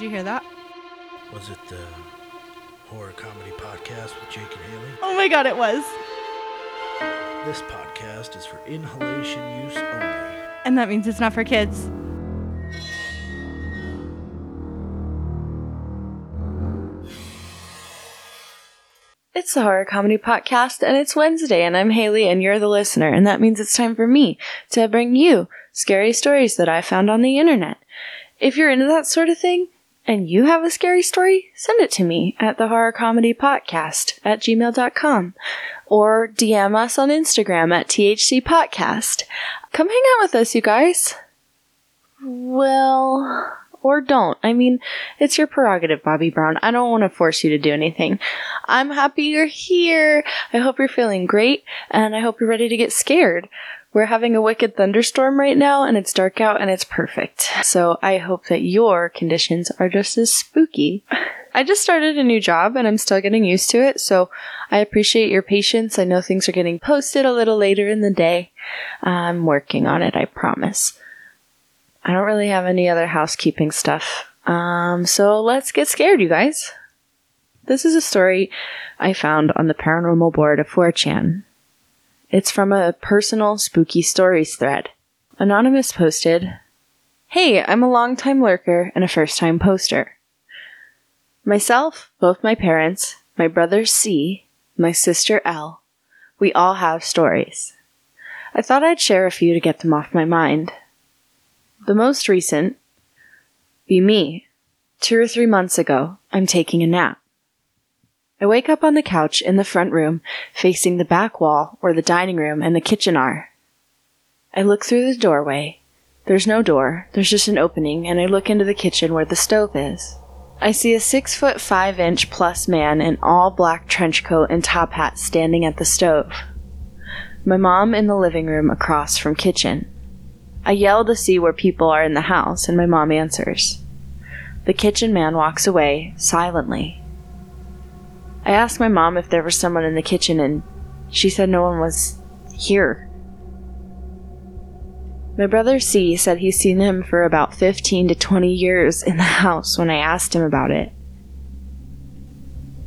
Did you hear that? Was it the horror comedy podcast with Jake and Haley? Oh my god, it was. This podcast is for inhalation use only. And that means it's not for kids. It's the Horror Comedy Podcast, and it's Wednesday, and I'm Haley, and you're the listener, and that means it's time for me to bring you scary stories that I found on the internet. If you're into that sort of thing, and you have a scary story, send it to me at the Horror Comedy Podcast at gmail.com or DM us on Instagram at THC Potcast. Come hang out with us, you guys. Well, or don't. I mean, it's your prerogative, Bobby Brown. I don't want to force you to do anything. I'm happy you're here. I hope you're feeling great, and I hope you're ready to get scared. We're having a wicked thunderstorm right now, and it's dark out, and it's perfect. So I hope that your conditions are just as spooky. I just started a new job, and I'm still getting used to it, so I appreciate your patience. I know things are getting posted a little later in the day. I'm working on it, I promise. I don't really have any other housekeeping stuff. Um, so let's get scared, you guys. This is a story I found on the paranormal board of 4chan. It's from a personal spooky stories thread. Anonymous posted, Hey, I'm a long-time lurker and a first-time poster. Myself, both my parents, my brother C, my sister L, we all have stories. I thought I'd share a few to get them off my mind. The most recent be me. Two or three months ago, I'm taking a nap. I wake up on the couch in the front room, facing the back wall where the dining room and the kitchen are. I look through the doorway. There's no door, there's just an opening, and I look into the kitchen where the stove is. I see a six foot five inch plus man in all black trench coat and top hat standing at the stove. My mom in the living room across from kitchen. I yell to see where people are in the house, and my mom answers. The kitchen man walks away silently. I asked my mom if there was someone in the kitchen, and she said no one was here. My brother C said he's seen him for about 15 to 20 years in the house when I asked him about it.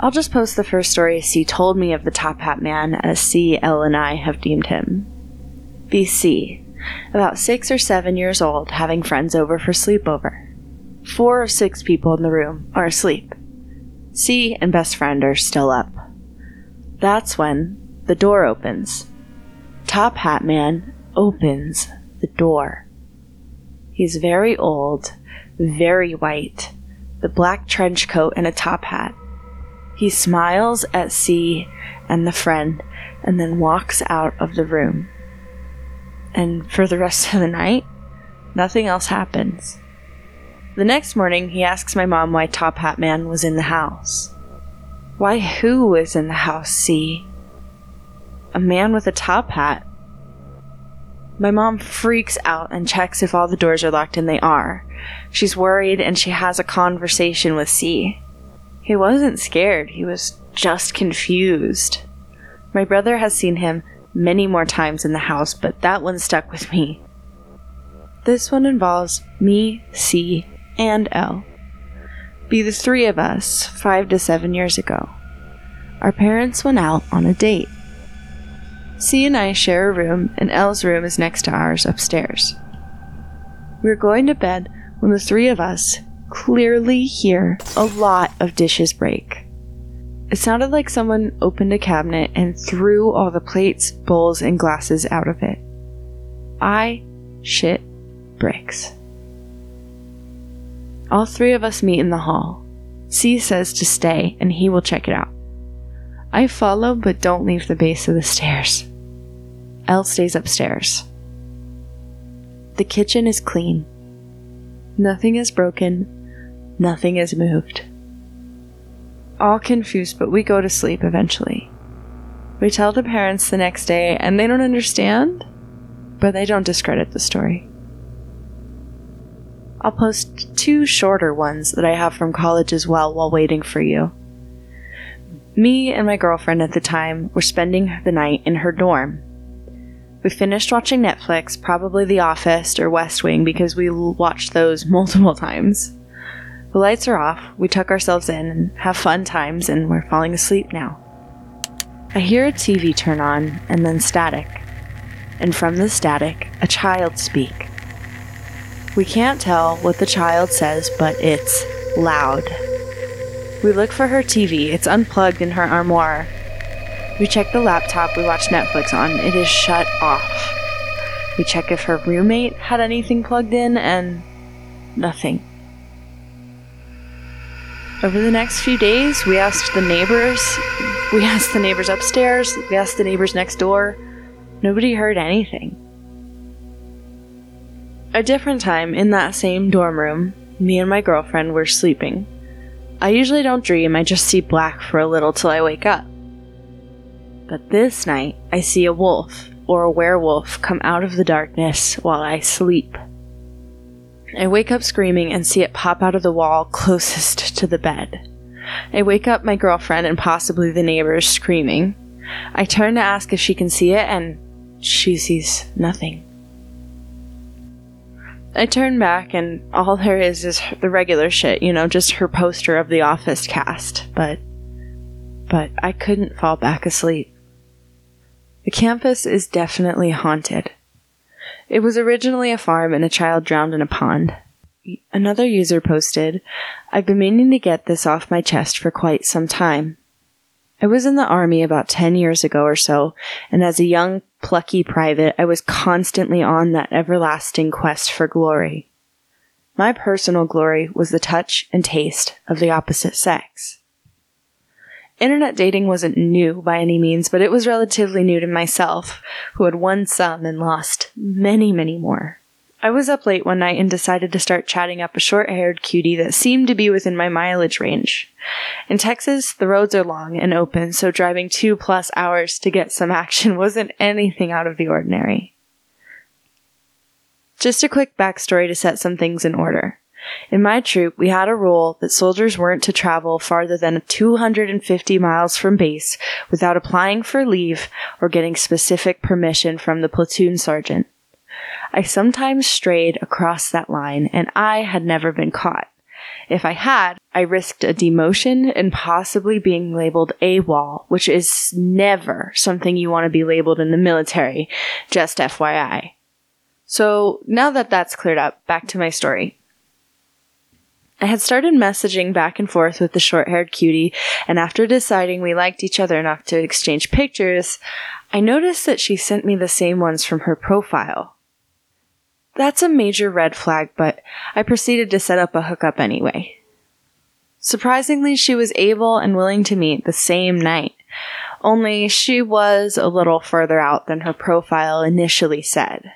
I'll just post the first story C told me of the Top Hat Man as C, L, and I have deemed him. BC, about six or seven years old, having friends over for sleepover. Four of six people in the room are asleep. C and best friend are still up. That's when the door opens. Top Hat Man opens the door. He's very old, very white, the black trench coat and a top hat. He smiles at C and the friend and then walks out of the room and for the rest of the night, nothing else happens. The next morning, he asks my mom why Top Hat Man was in the house. Why who was in the house, see? A man with a top hat. My mom freaks out and checks if all the doors are locked, and they are. She's worried and she has a conversation with C. He wasn't scared, he was just confused. My brother has seen him many more times in the house, but that one stuck with me. This one involves me, C, and L. Be the three of us five to seven years ago. Our parents went out on a date. C and I share a room, and L's room is next to ours upstairs. We were going to bed when the three of us clearly hear a lot of dishes break. It sounded like someone opened a cabinet and threw all the plates, bowls, and glasses out of it. I shit bricks. All three of us meet in the hall. C says to stay and he will check it out. I follow but don't leave the base of the stairs. L stays upstairs. The kitchen is clean. Nothing is broken. Nothing is moved all confused, but we go to sleep eventually. We tell the parents the next day, and they don't understand, but they don't discredit the story. I'll post two shorter ones that I have from college as well while waiting for you. Me and my girlfriend at the time were spending the night in her dorm. We finished watching Netflix, probably The Office or West Wing, because we watched those multiple times. The lights are off, we tuck ourselves in and have fun times, and we're falling asleep now. I hear a TV turn on and then static. And from the static, a child speak. We can't tell what the child says, but it's loud. We look for her TV, it's unplugged in her armoire. We check the laptop we watch Netflix on, it is shut off. We check if her roommate had anything plugged in, and nothing. Over the next few days, we asked the neighbors, we asked the neighbors upstairs, we asked the neighbors next door. Nobody heard anything. A different time, in that same dorm room, me and my girlfriend were sleeping. I usually don't dream, I just see black for a little till I wake up. But this night, I see a wolf, or a werewolf, come out of the darkness while I sleep. I wake up screaming and see it pop out of the wall closest to the bed. I wake up my girlfriend and possibly the neighbors screaming. I turn to ask if she can see it, and she sees nothing. I turn back, and all there is is the regular shit, you know, just her poster of the office cast. But. But I couldn't fall back asleep. The campus is definitely haunted. It was originally a farm and a child drowned in a pond. Another user posted, I've been meaning to get this off my chest for quite some time. I was in the army about 10 years ago or so, and as a young, plucky private, I was constantly on that everlasting quest for glory. My personal glory was the touch and taste of the opposite sex. Internet dating wasn't new by any means, but it was relatively new to myself, who had won some and lost many, many more. I was up late one night and decided to start chatting up a short haired cutie that seemed to be within my mileage range. In Texas, the roads are long and open, so driving two plus hours to get some action wasn't anything out of the ordinary. Just a quick backstory to set some things in order. In my troop, we had a rule that soldiers weren't to travel farther than 250 miles from base without applying for leave or getting specific permission from the platoon sergeant. I sometimes strayed across that line, and I had never been caught. If I had, I risked a demotion and possibly being labeled AWOL, which is never something you want to be labeled in the military, just FYI. So now that that's cleared up, back to my story. I had started messaging back and forth with the short haired cutie, and after deciding we liked each other enough to exchange pictures, I noticed that she sent me the same ones from her profile. That's a major red flag, but I proceeded to set up a hookup anyway. Surprisingly, she was able and willing to meet the same night, only she was a little further out than her profile initially said.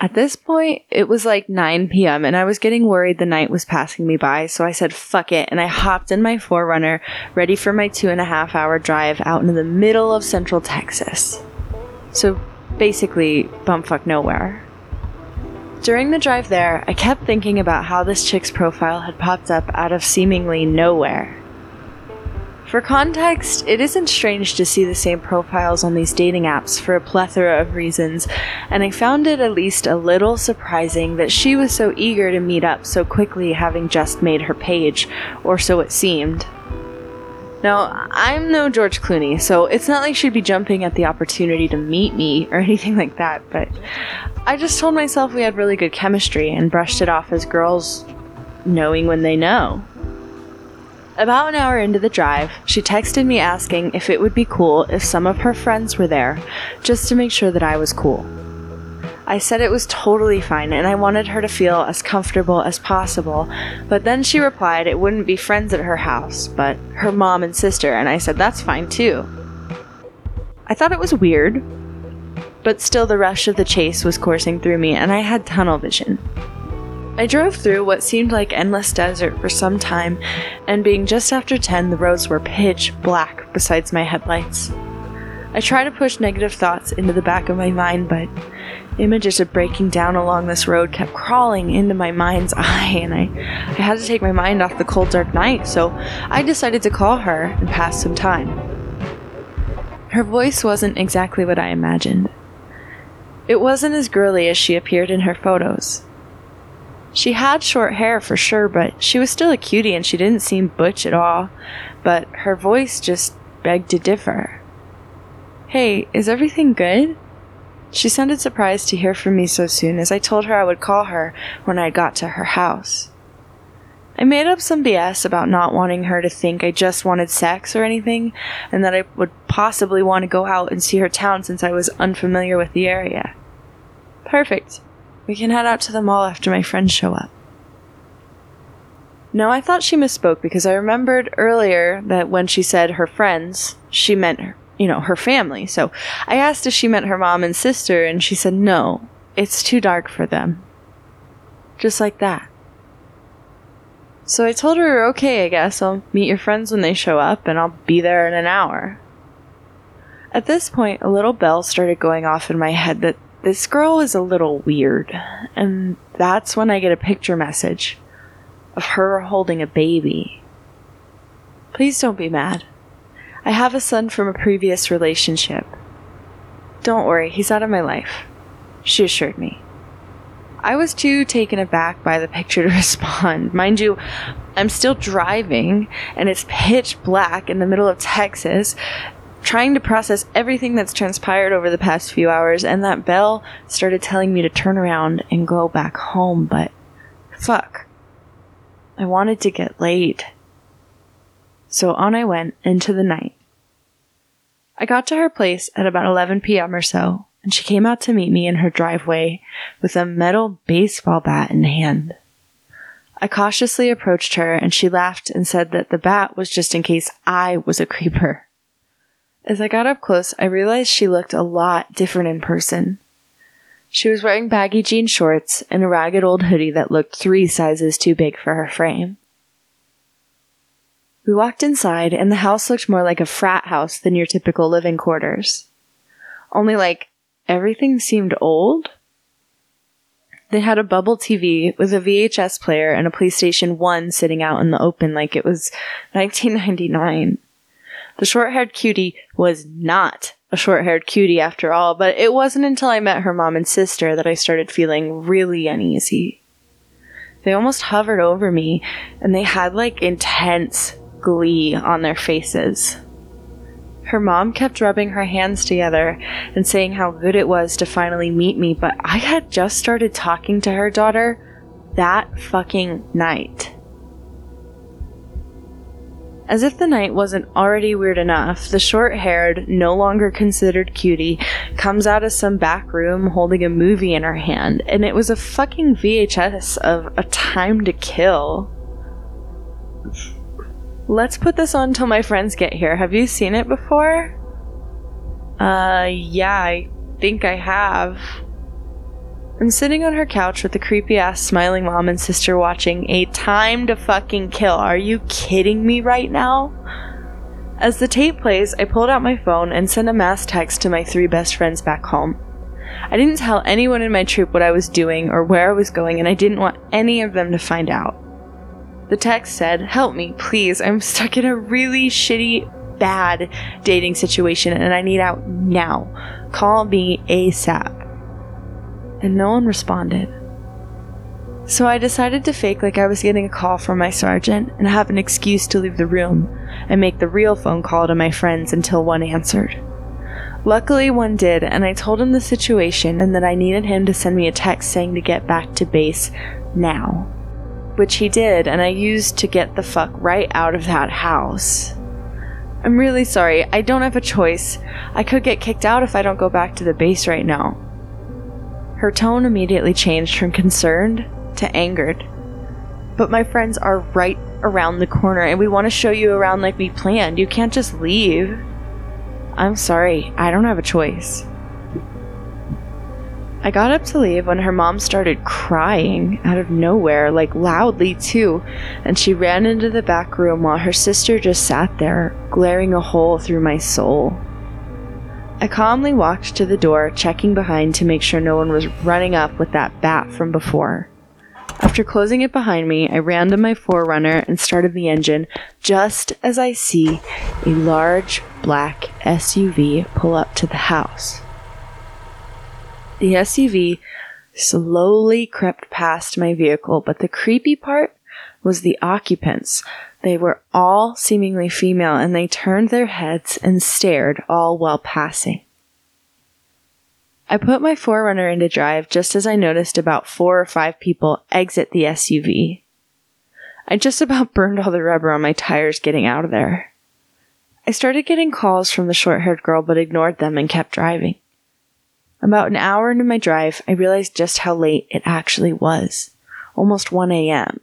At this point, it was like 9 p.m. and I was getting worried the night was passing me by, so I said fuck it and I hopped in my 4Runner, ready for my two and a half hour drive out into the middle of central Texas. So basically, bumfuck nowhere. During the drive there, I kept thinking about how this chick's profile had popped up out of seemingly nowhere. For context, it isn't strange to see the same profiles on these dating apps for a plethora of reasons, and I found it at least a little surprising that she was so eager to meet up so quickly, having just made her page, or so it seemed. Now, I'm no George Clooney, so it's not like she'd be jumping at the opportunity to meet me or anything like that, but I just told myself we had really good chemistry and brushed it off as girls knowing when they know. About an hour into the drive, she texted me asking if it would be cool if some of her friends were there, just to make sure that I was cool. I said it was totally fine and I wanted her to feel as comfortable as possible, but then she replied it wouldn't be friends at her house, but her mom and sister, and I said that's fine too. I thought it was weird, but still the rush of the chase was coursing through me and I had tunnel vision. I drove through what seemed like endless desert for some time, and being just after 10, the roads were pitch black besides my headlights. I tried to push negative thoughts into the back of my mind, but images of breaking down along this road kept crawling into my mind's eye, and I, I had to take my mind off the cold, dark night, so I decided to call her and pass some time. Her voice wasn't exactly what I imagined. It wasn't as girly as she appeared in her photos. She had short hair for sure, but she was still a cutie and she didn't seem butch at all. But her voice just begged to differ. Hey, is everything good? She sounded surprised to hear from me so soon as I told her I would call her when I got to her house. I made up some BS about not wanting her to think I just wanted sex or anything, and that I would possibly want to go out and see her town since I was unfamiliar with the area. Perfect. We can head out to the mall after my friends show up. No, I thought she misspoke because I remembered earlier that when she said her friends, she meant her, you know, her family. So I asked if she meant her mom and sister, and she said no, it's too dark for them. Just like that. So I told her, okay, I guess I'll meet your friends when they show up, and I'll be there in an hour. At this point, a little bell started going off in my head that this girl is a little weird, and that's when I get a picture message of her holding a baby. Please don't be mad. I have a son from a previous relationship. Don't worry, he's out of my life, she assured me. I was too taken aback by the picture to respond. Mind you, I'm still driving and it's pitch black in the middle of Texas, trying to process everything that's transpired over the past few hours, and that bell started telling me to turn around and go back home, but fuck. I wanted to get laid. So on I went into the night. I got to her place at about 11 p.m. or so, and she came out to meet me in her driveway with a metal baseball bat in hand. I cautiously approached her and she laughed and said that the bat was just in case I was a creeper. As I got up close, I realized she looked a lot different in person. She was wearing baggy jean shorts and a ragged old hoodie that looked three sizes too big for her frame. We walked inside, and the house looked more like a frat house than your typical living quarters. Only, like, everything seemed old. They had a bubble TV with a VHS player and a PlayStation 1 sitting out in the open like it was 1999. The short haired cutie was not a short haired cutie after all, but it wasn't until I met her mom and sister that I started feeling really uneasy. They almost hovered over me, and they had like intense glee on their faces. Her mom kept rubbing her hands together and saying how good it was to finally meet me, but I had just started talking to her daughter that fucking night. As if the night wasn't already weird enough, the short haired, no longer considered cutie comes out of some back room holding a movie in her hand, and it was a fucking VHS of A Time to Kill. Let's put this on till my friends get here. Have you seen it before? Uh, yeah, I think I have. I'm sitting on her couch with the creepy ass smiling mom and sister watching A Time to Fucking Kill. Are you kidding me right now? As the tape plays, I pulled out my phone and sent a mass text to my three best friends back home. I didn't tell anyone in my troop what I was doing or where I was going, and I didn't want any of them to find out. The text said, Help me, please. I'm stuck in a really shitty, bad dating situation and I need out now. Call me ASAP and no one responded. So I decided to fake like I was getting a call from my sergeant and have an excuse to leave the room and make the real phone call to my friends until one answered. Luckily, one did, and I told him the situation and that I needed him to send me a text saying to get back to base now. Which he did, and I used to get the fuck right out of that house. I'm really sorry, I don't have a choice. I could get kicked out if I don't go back to the base right now. Her tone immediately changed from concerned to angered. But my friends are right around the corner and we want to show you around like we planned. You can't just leave. I'm sorry, I don't have a choice. I got up to leave when her mom started crying out of nowhere, like loudly too, and she ran into the back room while her sister just sat there, glaring a hole through my soul. I calmly walked to the door, checking behind to make sure no one was running up with that bat from before. After closing it behind me, I ran to my 4Runner and started the engine just as I see a large black SUV pull up to the house. The SUV slowly crept past my vehicle, but the creepy part was the occupants. They were all seemingly female and they turned their heads and stared all while passing. I put my 4Runner into drive just as I noticed about four or five people exit the SUV. I just about burned all the rubber on my tires getting out of there. I started getting calls from the short haired girl but ignored them and kept driving. About an hour into my drive, I realized just how late it actually was almost 1 a.m.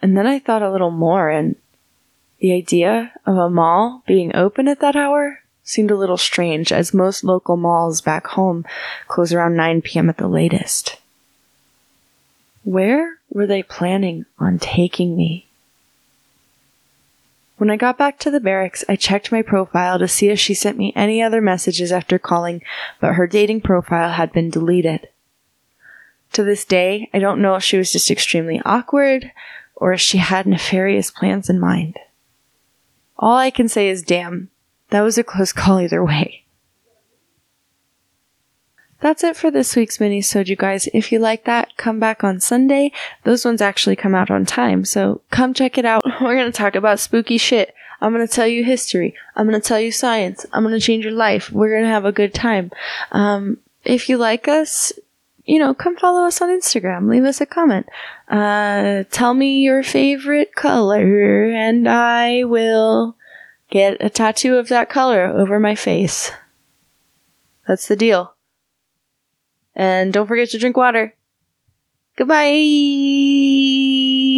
And then I thought a little more, and the idea of a mall being open at that hour seemed a little strange, as most local malls back home close around 9 p.m. at the latest. Where were they planning on taking me? When I got back to the barracks, I checked my profile to see if she sent me any other messages after calling, but her dating profile had been deleted. To this day, I don't know if she was just extremely awkward or if she had nefarious plans in mind. All I can say is damn, that was a close call either way. That's it for this week's mini you guys. If you like that, come back on Sunday. Those ones actually come out on time, so come check it out. We're gonna talk about spooky shit. I'm gonna tell you history. I'm gonna tell you science. I'm gonna change your life. We're gonna have a good time. Um, if you like us, you know, come follow us on Instagram. Leave us a comment. Uh, tell me your favorite color, and I will get a tattoo of that color over my face. That's the deal. And don't forget to drink water. Goodbye.